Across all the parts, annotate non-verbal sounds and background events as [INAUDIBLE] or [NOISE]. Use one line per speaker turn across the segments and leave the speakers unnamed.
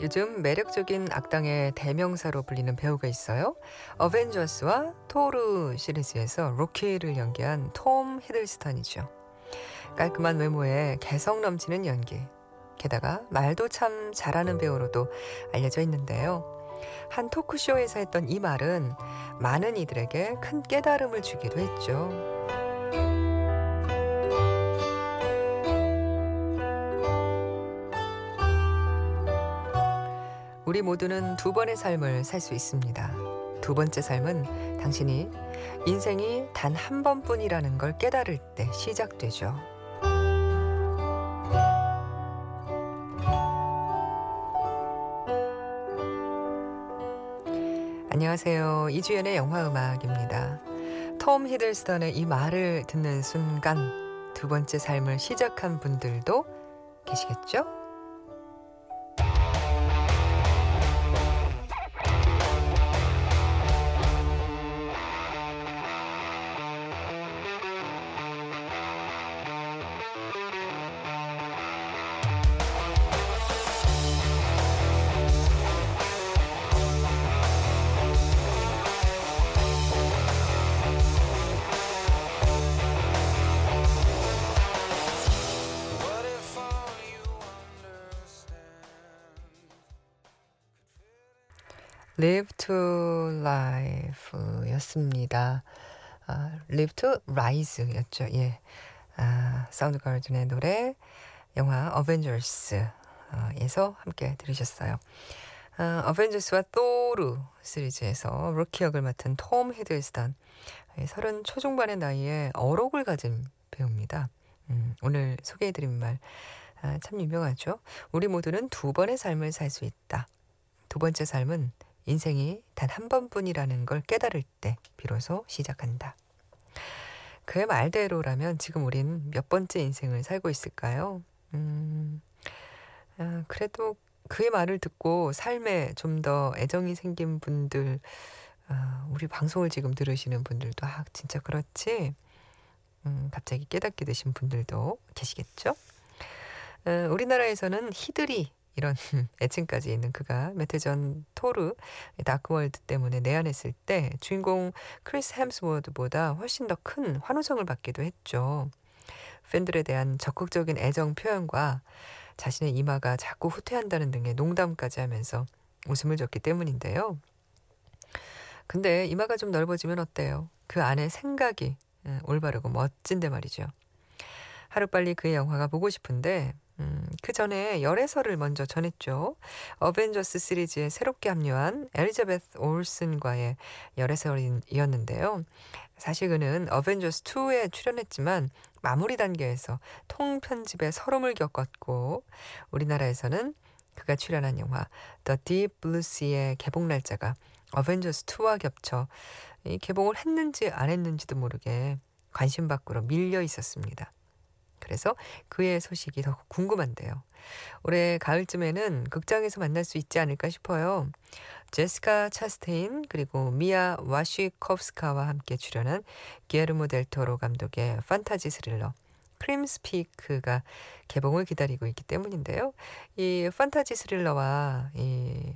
요즘 매력적인 악당의 대명사로 불리는 배우가 있어요. 어벤져스와 토르 시리즈에서 로키를 연기한 톰 히들스턴이죠. 깔끔한 외모에 개성 넘치는 연기. 게다가 말도 참 잘하는 배우로도 알려져 있는데요. 한 토크쇼에서 했던 이 말은 많은 이들에게 큰 깨달음을 주기도 했죠. 우리 모두는 두 번의 삶을 살 수 있습니다. 두 번째 삶은 당신이 인생이 단 한 번뿐이라는 걸 깨달을 때 시작되죠. 안녕하세요. 이주연의 영화음악입니다. 톰 히들스턴의 이 말을 듣는 순간 두 번째 삶을 시작한 분들도 계시겠죠? Live to Life였습니다. 아, Live to Rise였죠. 예. 아, 사운드 가든의 노래 영화 어벤져스 에서 함께 들으셨어요. 아, 어벤져스와 토르 시리즈에서 로키 역을 맡은 톰. 예, 서른 초중반의 나이에 어록을 가진 배우입니다. 음, 오늘 소개해드린 말 아, 참 유명하죠. 우리 모두는 두 번의 삶을 살 수 있다. 두 번째 삶은 인생이 단 한 번뿐이라는 걸 깨달을 때 비로소 시작한다. 그의 말대로라면 지금 우린 몇 번째 인생을 살고 있을까요? 음, 아, 그래도 그의 말을 듣고 삶에 좀 더 애정이 생긴 분들, 아, 우리 방송을 지금 들으시는 분들도 아, 진짜 그렇지? 음, 갑자기 깨닫게 되신 분들도 계시겠죠? 어, 우리나라에서는 히들이 이런 [LAUGHS] 애칭까지 있는 그가 몇해전 토르 다크월드 때문에 내한했을 때 주인공 크리스 햄스워스보다 훨씬 더 큰 환호성을 받기도 했죠. 팬들에 대한 적극적인 애정 표현과 자신의 이마가 자꾸 후퇴한다는 등의 농담까지 하면서 웃음을 줬기 때문인데요. 근데 이마가 좀 넓어지면 어때요? 그 안에 생각이 음, 올바르고 멋진데 말이죠. 하루빨리 그의 영화가 보고 싶은데 음, 그 전에 열애설을 먼저 전했죠. 어벤져스 시리즈에 새롭게 합류한 엘리자베스 올슨과의 열애설이었는데요. 사실 그는 어벤져스 2에 출연했지만 마무리 단계에서 통편집에 서름을 겪었고 우리나라에서는 그가 출연한 영화 The Deep Blue Sea의 개봉 날짜가 어벤져스 2와 겹쳐 이 개봉을 했는지 안 했는지도 모르게 관심 밖으로 밀려 있었습니다. 그래서 그의 소식이 더 궁금한데요. 올해 가을쯤에는 극장에서 만날 수 있지 않을까 싶어요. 제스카 차스테인 그리고 미아 와시콥스카와 함께 출연한 기에르모 델토로 감독의 판타지 스릴러 크림스피크가 개봉을 기다리고 있기 때문인데요. 이 판타지 스릴러와 이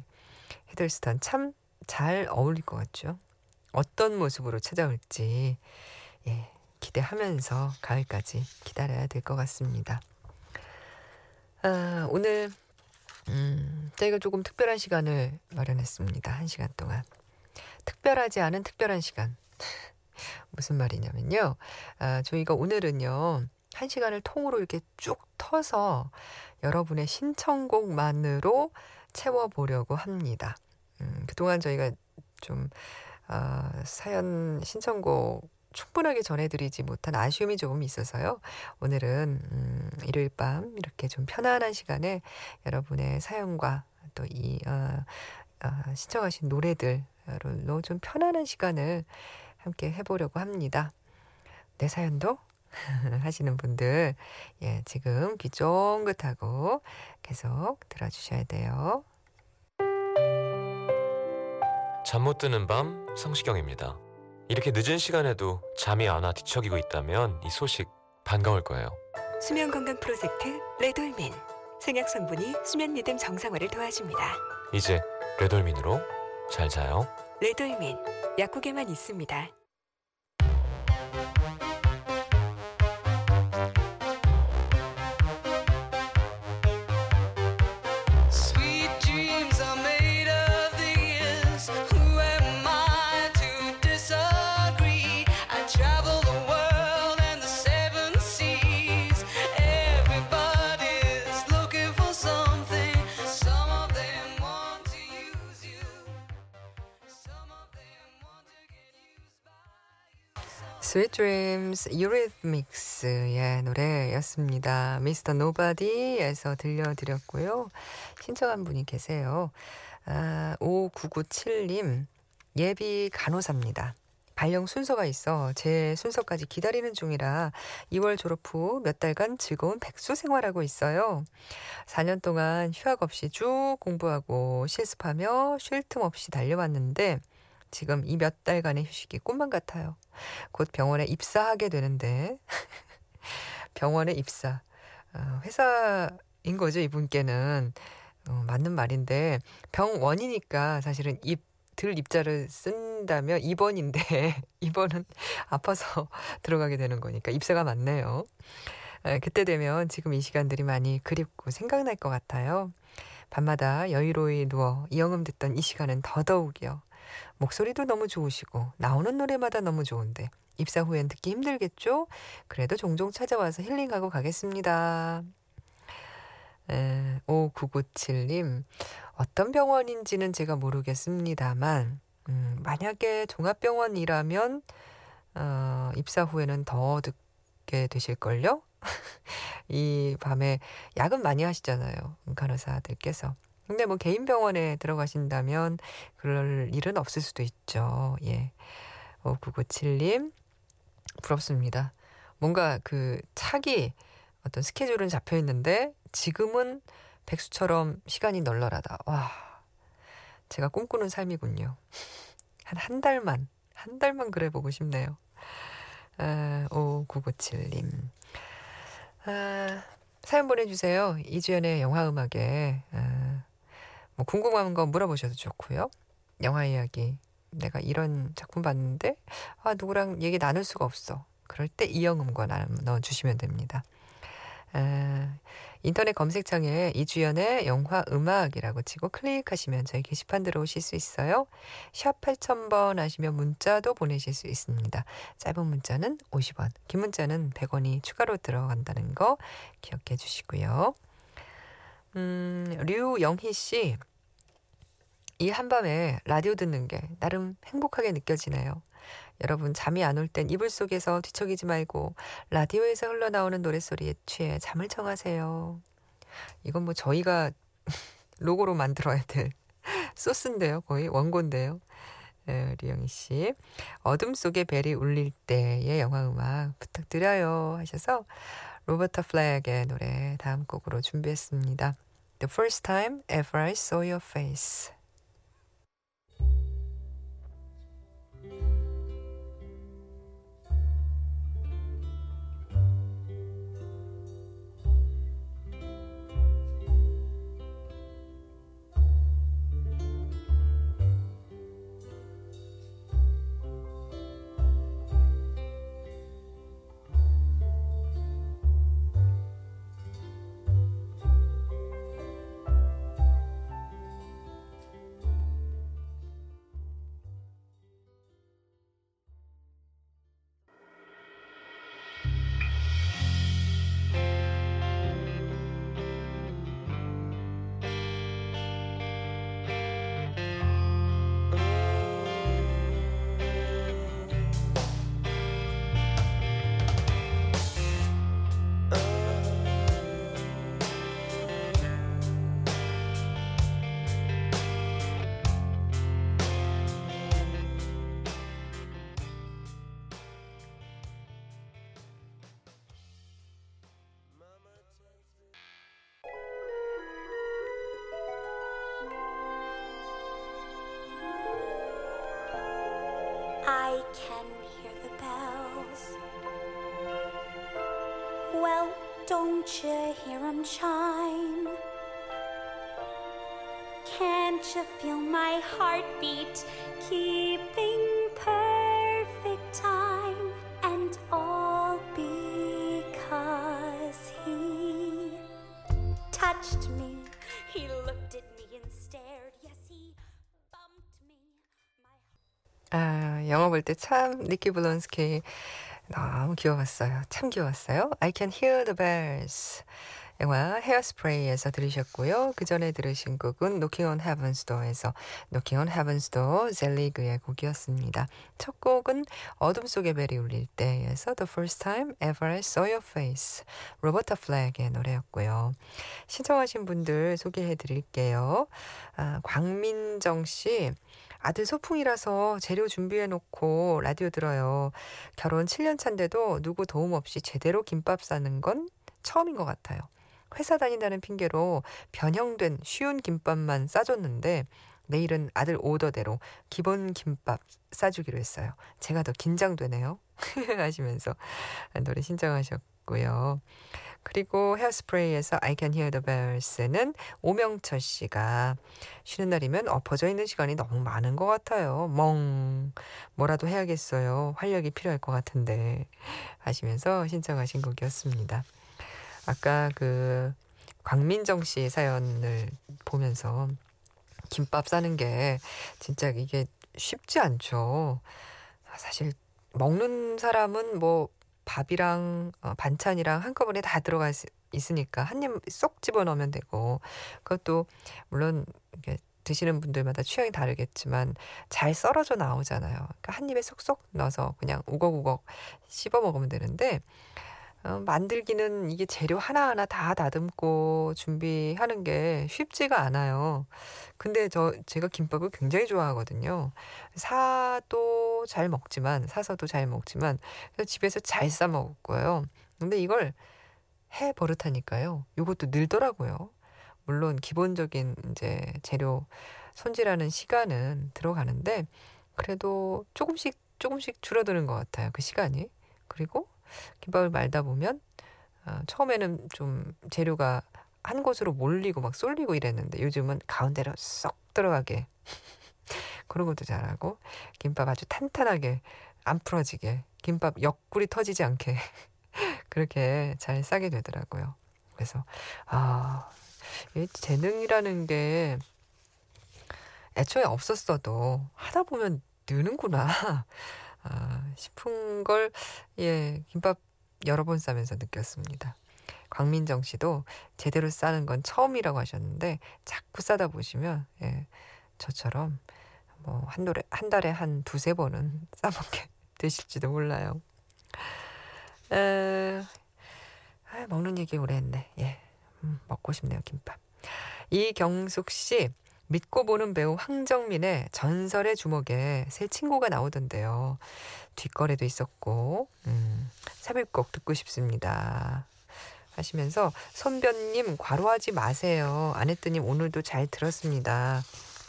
히들스턴 참 잘 어울릴 것 같죠. 어떤 모습으로 찾아올지 예, 기대하면서 가을까지 기다려야 될 것 같습니다. 아, 오늘 음, 저희가 조금 특별한 시간을 마련했습니다. 한 시간 동안. 특별하지 않은 특별한 시간. [LAUGHS] 무슨 말이냐면요. 아, 저희가 오늘은요. 한 시간을 통으로 이렇게 쭉 터서 여러분의 신청곡만으로 채워보려고 합니다. 음, 그동안 저희가 좀 어, 사연 신청곡 충분하게 전해드리지 못한 아쉬움이 조금 있어서요. 오늘은 음, 일요일 밤 이렇게 좀 편안한 시간에 여러분의 사연과 또이 어, 어, 신청하신 노래들로 좀 편안한 시간을 함께 해보려고 합니다. 내 사연도 [LAUGHS] 하시는 분들 예, 지금 귀 쫑긋하고 계속 들어주셔야 돼요.
잠 못 드는 밤 성시경입니다. 이렇게 늦은 시간에도 잠이 안 와 뒤척이고 있다면 이 소식 반가울 거예요.
수면 건강 프로젝트 레돌민 생약 성분이 수면 리듬 정상화를 도와줍니다.
이제 레돌민으로 잘 자요.
레돌민 약국에만 있습니다.
Sweet Dreams
Eurythmics의 노래였습니다. Mr. Nobody에서 들려드렸고요. 신청한 분이 계세요. 아, 5997님 예비 간호사입니다. 발령 순서가 있어 제 순서까지 기다리는 중이라 2월 졸업 후 몇 달간 즐거운 백수 생활하고 있어요. 4년 동안 휴학 없이 쭉 공부하고 실습하며 쉴 틈 없이 달려왔는데 지금 이 몇 달간의 휴식이 꿈만 같아요. 곧 병원에 입사하게 되는데 [LAUGHS] 병원에 입사 어, 회사인 거죠 이분께는 어, 맞는 말인데 병원이니까 사실은 입 들 입자를 쓴다면 입원인데 [LAUGHS] 입원은 아파서 [LAUGHS] 들어가게 되는 거니까 입사가 맞네요. 에, 그때 되면 지금 이 시간들이 많이 그립고 생각날 것 같아요. 밤마다 여유로이 누워 이영음 듣던 이 시간은 더더욱이요. 목소리도 너무 좋으시고 나오는 노래마다 너무 좋은데 입사 후엔 듣기 힘들겠죠? 그래도 종종 찾아와서 힐링하고 가겠습니다. 에, 5997님 어떤 병원인지는 제가 모르겠습니다만 음, 만약에 종합병원이라면 어, 입사 후에는 더 듣게 되실걸요? [LAUGHS] 이 밤에 야근 많이 하시잖아요. 간호사들께서. 근데 뭐 개인 병원에 들어가신다면 그럴 일은 없을 수도 있죠. 예. 5997님, 부럽습니다. 뭔가 그 차기 어떤 스케줄은 잡혀 있는데 지금은 백수처럼 시간이 널널하다. 와, 제가 꿈꾸는 삶이군요. 한 한 달만, 한 달만 그래 보고 싶네요. 아, 5997님. 아, 사연 보내주세요. 이주연의 영화 음악에 아, 뭐 궁금한 거 물어보셔도 좋고요. 영화 이야기 내가 이런 작품 봤는데 아 누구랑 얘기 나눌 수가 없어. 그럴 때 이영음과 넣어주시면 됩니다. 아, 인터넷 검색창에 이주연의 영화 음악이라고 치고 클릭하시면 저희 게시판 들어오실 수 있어요. 샵 8000번 하시면 문자도 보내실 수 있습니다. 짧은 문자는 50원, 긴 문자는 100원이 추가로 들어간다는 거 기억해 주시고요. 음, 류영희 씨. 이 한밤에 라디오 듣는 게 나름 행복하게 느껴지네요. 여러분 잠이 안 올 땐 이불 속에서 뒤척이지 말고 라디오에서 흘러나오는 노랫소리에 취해 잠을 청하세요. 이건 뭐 저희가 [LAUGHS] 로고로 만들어야 될 소스인데요. 거의 원고인데요. 네, 리영희 씨. 어둠 속에 벨이 울릴 때의 영화 음악 부탁드려요 하셔서 로버타 플렉의 노래 다음 곡으로 준비했습니다. The first time ever I saw your face.
I can hear the bells. Well, don't you hear 'em chime? Can't you feel my heartbeat keeping
때 참 니키 블론스키 너무 귀여웠어요. 참 귀여웠어요. I can hear the bells. 영화 헤어스프레이에서 들으셨고요. 그 전에 들으신 곡은 Knocking on Heaven's Door에서 Knocking on Heaven's Door 젤리그의 곡이었습니다. 첫 곡은 어둠 속에 벨이 울릴 때에서 The First Time Ever I Saw Your Face 로버타 플렉의 노래였고요. 신청하신 분들 소개해 드릴게요. 아, 광민정 씨 아들 소풍이라서 재료 준비해 놓고 라디오 들어요. 결혼 7년 차인데도 누구 도움 없이 제대로 김밥 싸는 건 처음인 것 같아요. 회사 다닌다는 핑계로 변형된 쉬운 김밥만 싸줬는데 내일은 아들 오더대로 기본 김밥 싸주기로 했어요. 제가 더 긴장되네요. [LAUGHS] 하시면서 노래 신청하셨고요. 그리고 헤어스프레이에서 I Can Hear the Bells는 오명철 씨가 쉬는 날이면 엎어져 있는 시간이 너무 많은 것 같아요. 멍. 뭐라도 해야겠어요. 활력이 필요할 것 같은데. 하시면서 신청하신 곡이었습니다. 아까 그 광민정 씨 사연을 보면서 김밥 싸는 게 진짜 이게 쉽지 않죠. 사실 먹는 사람은 뭐 밥이랑 어, 반찬이랑 한꺼번에 다 들어가 있, 있으니까 한 입 쏙 집어 넣으면 되고 그것도 물론 드시는 분들마다 취향이 다르겠지만 잘 썰어져 나오잖아요. 그러니까 한 입에 쏙쏙 넣어서 그냥 우걱우걱 씹어 먹으면 되는데 어, 만들기는 이게 재료 하나하나 다 다듬고 준비하는 게 쉽지가 않아요. 근데 저 제가 김밥을 굉장히 좋아하거든요. 사도 잘 먹지만 사서도 잘 먹지만 집에서 잘 싸 먹었고요. 근데 이걸 해 버릇하니까요. 이것도 늘더라고요. 물론 기본적인 이제 재료 손질하는 시간은 들어가는데 그래도 조금씩 조금씩 줄어드는 것 같아요. 그 시간이. 그리고 김밥을 말다 보면 어, 처음에는 좀 재료가 한 곳으로 몰리고 막 쏠리고 이랬는데 요즘은 가운데로 쏙 들어가게 그런 것도 잘하고 김밥 아주 탄탄하게 안 풀어지게 김밥 옆구리 터지지 않게 [LAUGHS] 그렇게 잘 싸게 되더라고요. 그래서 아, 이 재능이라는 게 애초에 없었어도 하다 보면 느는구나 [LAUGHS] 아, 싶은 걸 예, 김밥 여러 번 싸면서 느꼈습니다. 광민정 씨도 제대로 싸는 건 처음이라고 하셨는데 자꾸 싸다 보시면 예, 저처럼 뭐 한 노래 한 달에 한 두세 번은 [LAUGHS] 싸먹게 되실지도 몰라요. 에, 아, 먹는 얘기 오래 했네. 예. 음, 먹고 싶네요, 김밥. 이경숙 씨 믿고 보는 배우 황정민의 전설의 주먹에 새 친구가 나오던데요. 뒷거래도 있었고 음, 삽입곡 듣고 싶습니다. 하시면서 손변님 과로하지 마세요. 아내뜨님 오늘도 잘 들었습니다.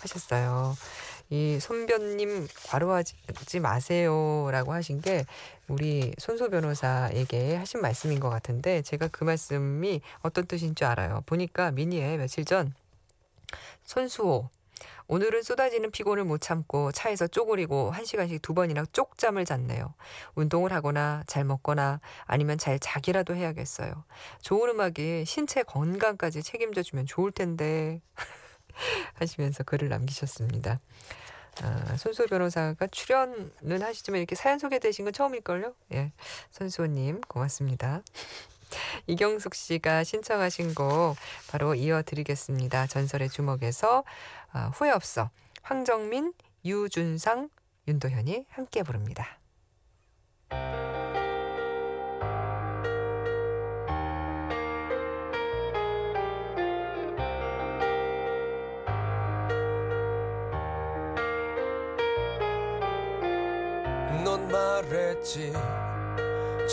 하셨어요. 이 손변님 과로하지 마세요라고 하신 게 우리 손소 변호사에게 하신 말씀인 것 같은데 제가 그 말씀이 어떤 뜻인 줄 알아요. 보니까 미니에 며칠 전 손수호 오늘은 쏟아지는 피곤을 못 참고 차에서 쪼그리고 한 시간씩 두 번이나 쪽잠을 잤네요. 운동을 하거나 잘 먹거나 아니면 잘 자기라도 해야겠어요. 좋은 음악이 신체 건강까지 책임져 주면 좋을 텐데 [LAUGHS] [LAUGHS] 하시면서 글을 남기셨습니다. 아, 손수호 변호사가 출연은 하시지만 이렇게 사연 소개되신 건 처음일걸요? 예. 손수호님, 고맙습니다. [LAUGHS] 이경숙 씨가 신청하신 곡 바로 이어드리겠습니다. 전설의 주먹에서 아, 후회 없어. 황정민, 유준상, 윤도현이 함께 부릅니다.
말했지.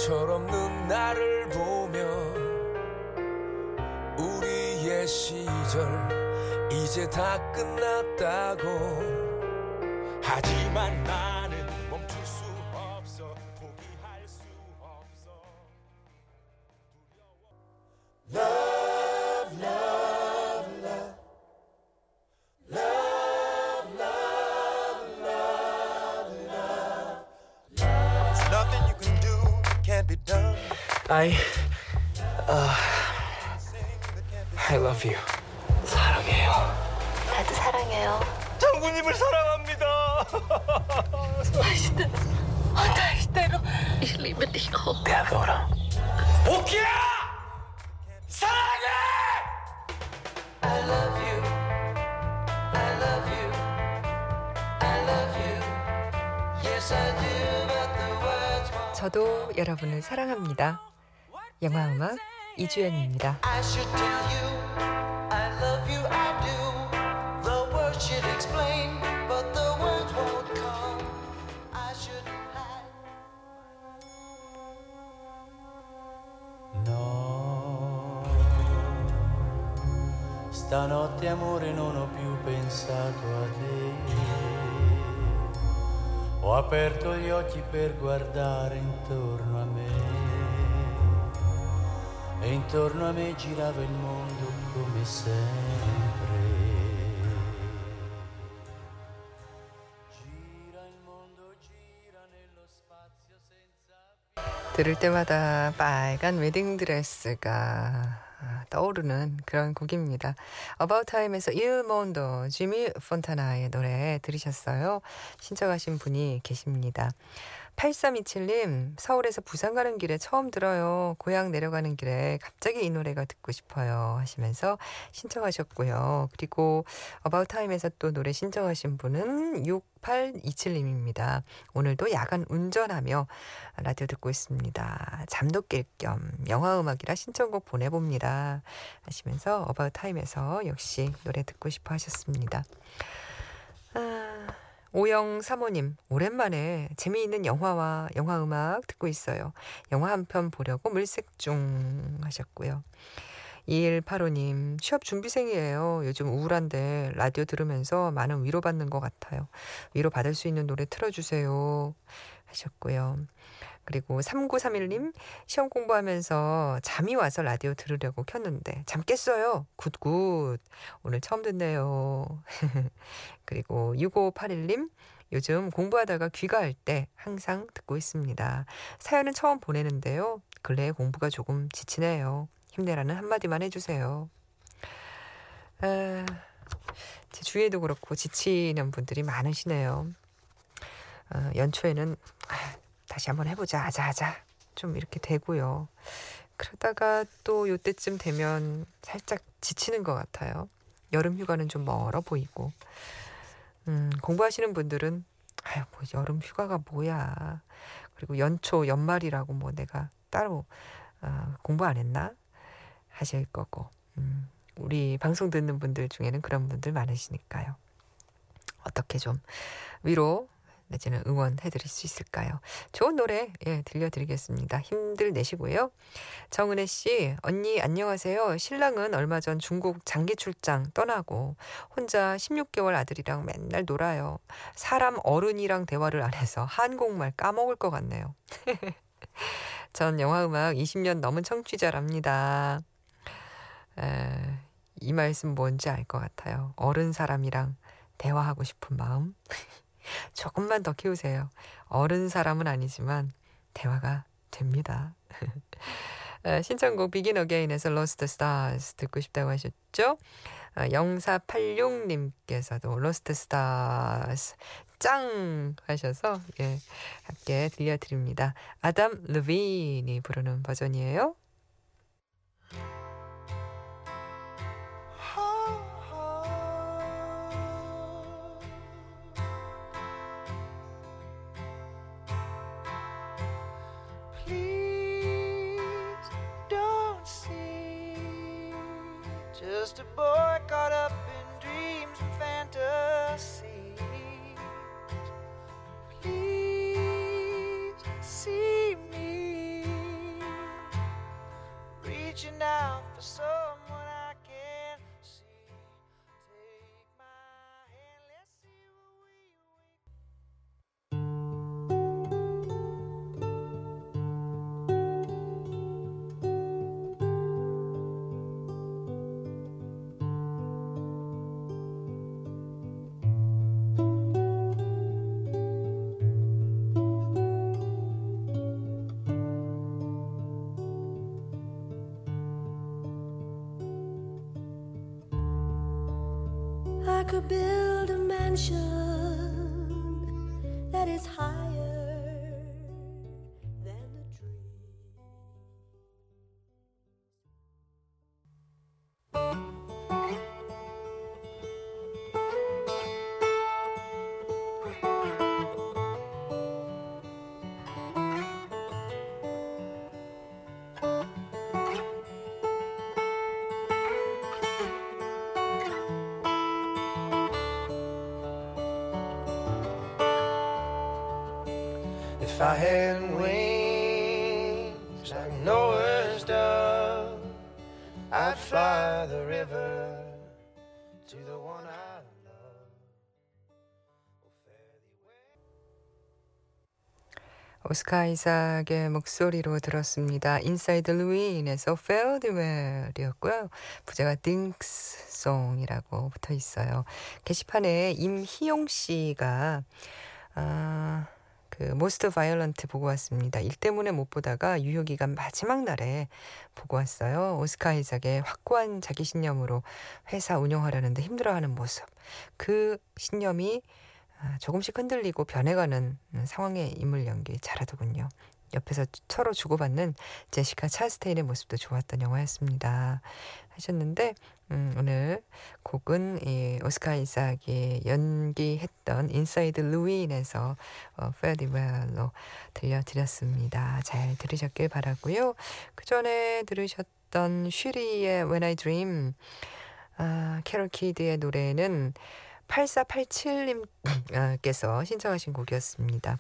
철없는 나를 보며 우리의 시절 이제 다 끝났다고. 하지만 나
I uh, I love you. 사랑해요.
나도 사랑해요.
장군님을 사랑합니다.
Ich liebe dich auch.
Te adoro. 오키야! 사랑해!
I love you. I love you. I love you. Yes, I do, but the words won't.
저도 여러분을 사랑합니다. 영화 음악 이주연입니다.
I should tell you. I love you, I do. The words should explain, but the words won't come. I should hide.
No, stanotte amore non ho più pensato a te. Ho aperto gli occhi per guardare intorno a me. E intorno a me girava il mondo come sempre.
들을 때마다 빨간 웨딩 드레스가 아, 떠오르는 그런 곡입니다. About Time에서 Il Mondo, 지미 폰타나의 노래 들으셨어요. 신청하신 분이 계십니다. 8327님, 서울에서 부산 가는 길에 처음 들어요. 고향 내려가는 길에 갑자기 이 노래가 듣고 싶어요. 하시면서 신청하셨고요. 그리고 About Time에서 또 노래 신청하신 분은 6827님입니다. 오늘도 야간 운전하며 라디오 듣고 있습니다. 잠도 깰 겸 영화 음악이라 신청곡 보내봅니다. 하시면서 About Time에서 역시 노래 듣고 싶어 하셨습니다. 아, 오영 사모님, 오랜만에 재미있는 영화와 영화 음악 듣고 있어요. 영화 한 편 보려고 물색 중 하셨고요. 2185님, 취업 준비생이에요. 요즘 우울한데 라디오 들으면서 많은 위로받는 것 같아요. 위로받을 수 있는 노래 틀어주세요. 하셨고요. 그리고 3931님, 시험 공부하면서 잠이 와서 라디오 들으려고 켰는데 잠 깼어요. good good. 오늘 처음 듣네요. [LAUGHS] 그리고 6581님, 요즘 공부하다가 귀가할 때 항상 듣고 있습니다. 사연은 처음 보내는데요. 근래에 공부가 조금 지치네요. 힘내라는 한마디만 해주세요. 아, 제 주위에도 그렇고 지치는 분들이 많으시네요. 어, 연초에는 아, 다시 한번 해보자, 하자. 좀 이렇게 되고요. 그러다가 또 요때쯤 되면 살짝 지치는 것 같아요. 여름 휴가는 좀 멀어 보이고. 음, 공부하시는 분들은 아유, 뭐 여름 휴가가 뭐야. 그리고 연초, 연말이라고 뭐 내가 따로 어, 공부 안 했나? 하실 거고. 음, 우리 방송 듣는 분들 중에는 그런 분들 많으시니까요. 어떻게 좀 위로 내지는 응원해 드릴 수 있을까요? 좋은 노래 예, 들려드리겠습니다. 힘들 내시고요. 정은혜 씨, 언니 안녕하세요. 신랑은 얼마 전 중국 장기 출장 떠나고 혼자 16개월 아들이랑 맨날 놀아요. 사람 어른이랑 대화를 안 해서 한국말 까먹을 것 같네요. [LAUGHS] 전 영화음악 20년 넘은 청취자랍니다. 에, 이 말씀 뭔지 알 것 같아요. 어른 사람이랑 대화하고 싶은 마음. [LAUGHS] 조금만 더 키우세요. 어른 사람은 아니지만 대화가 됩니다. [LAUGHS] 아, 신청곡 비긴 어게인에서 Lost Stars 듣고 싶다고 하셨죠? 아, 0486님께서도 Lost Stars 짱 하셔서 예, 함께 들려드립니다. 아담 르빈이 부르는 버전이에요.
Just a boy caught up
build a mansion
I had wings like Noah's dove, I'd fly the river to the one I love. Oh, fare thee well.
오스카 아이삭의 목소리로 들었습니다. 인사이드 르윈에서 Fare Thee Well이었고요. 부제가 Dink's Song이라고 붙어 있어요. 게시판에 임희용 씨가 아, 그 모스트 바이올런트 보고 왔습니다. 일 때문에 못 보다가 유효 기간 마지막 날에 보고 왔어요. 오스카 아이삭의 확고한 자기 신념으로 회사 운영하려는데 힘들어하는 모습. 그 신념이 아, 조금씩 흔들리고 변해가는 상황의 인물 연기 잘하더군요. 옆에서 서로 주고받는 제시카 찰스테인의 모습도 좋았던 영화였습니다. 하셨는데 음, 오늘 곡은 이 오스카 이삭이 연기했던 인사이드 르윈에서 어, Fare Thee Well로 들려드렸습니다. 잘 들으셨길 바라고요. 그 전에 들으셨던 쉬리의 When I Dream 아, 캐롤 키드의 노래는 8487님께서 신청하신 곡이었습니다.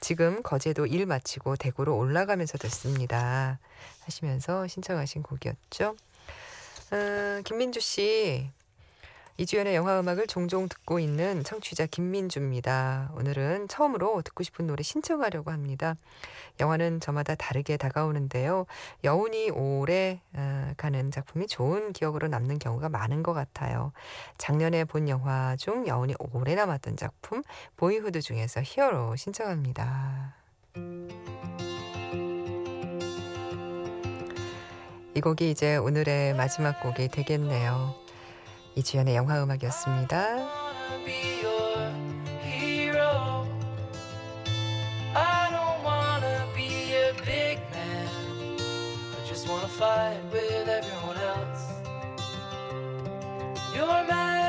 지금 거제도 일 마치고 대구로 올라가면서 듣습니다. 하시면서 신청하신 곡이었죠. 어, 김민주 씨, 이주연의 영화 음악을 종종 듣고 있는 청취자 김민주입니다. 오늘은 처음으로 듣고 싶은 노래 신청하려고 합니다. 영화는 저마다 다르게 다가오는데요. 여운이 오래 어, 가는 작품이 좋은 기억으로 남는 경우가 많은 것 같아요. 작년에 본 영화 중 여운이 오래 남았던 작품 보이후드 중에서 히어로 신청합니다. 이 곡이 이제 오늘의 마지막 곡이 되겠네요. 이주연의 영화 음악이었습니다.
fight with everyone else. You're mad.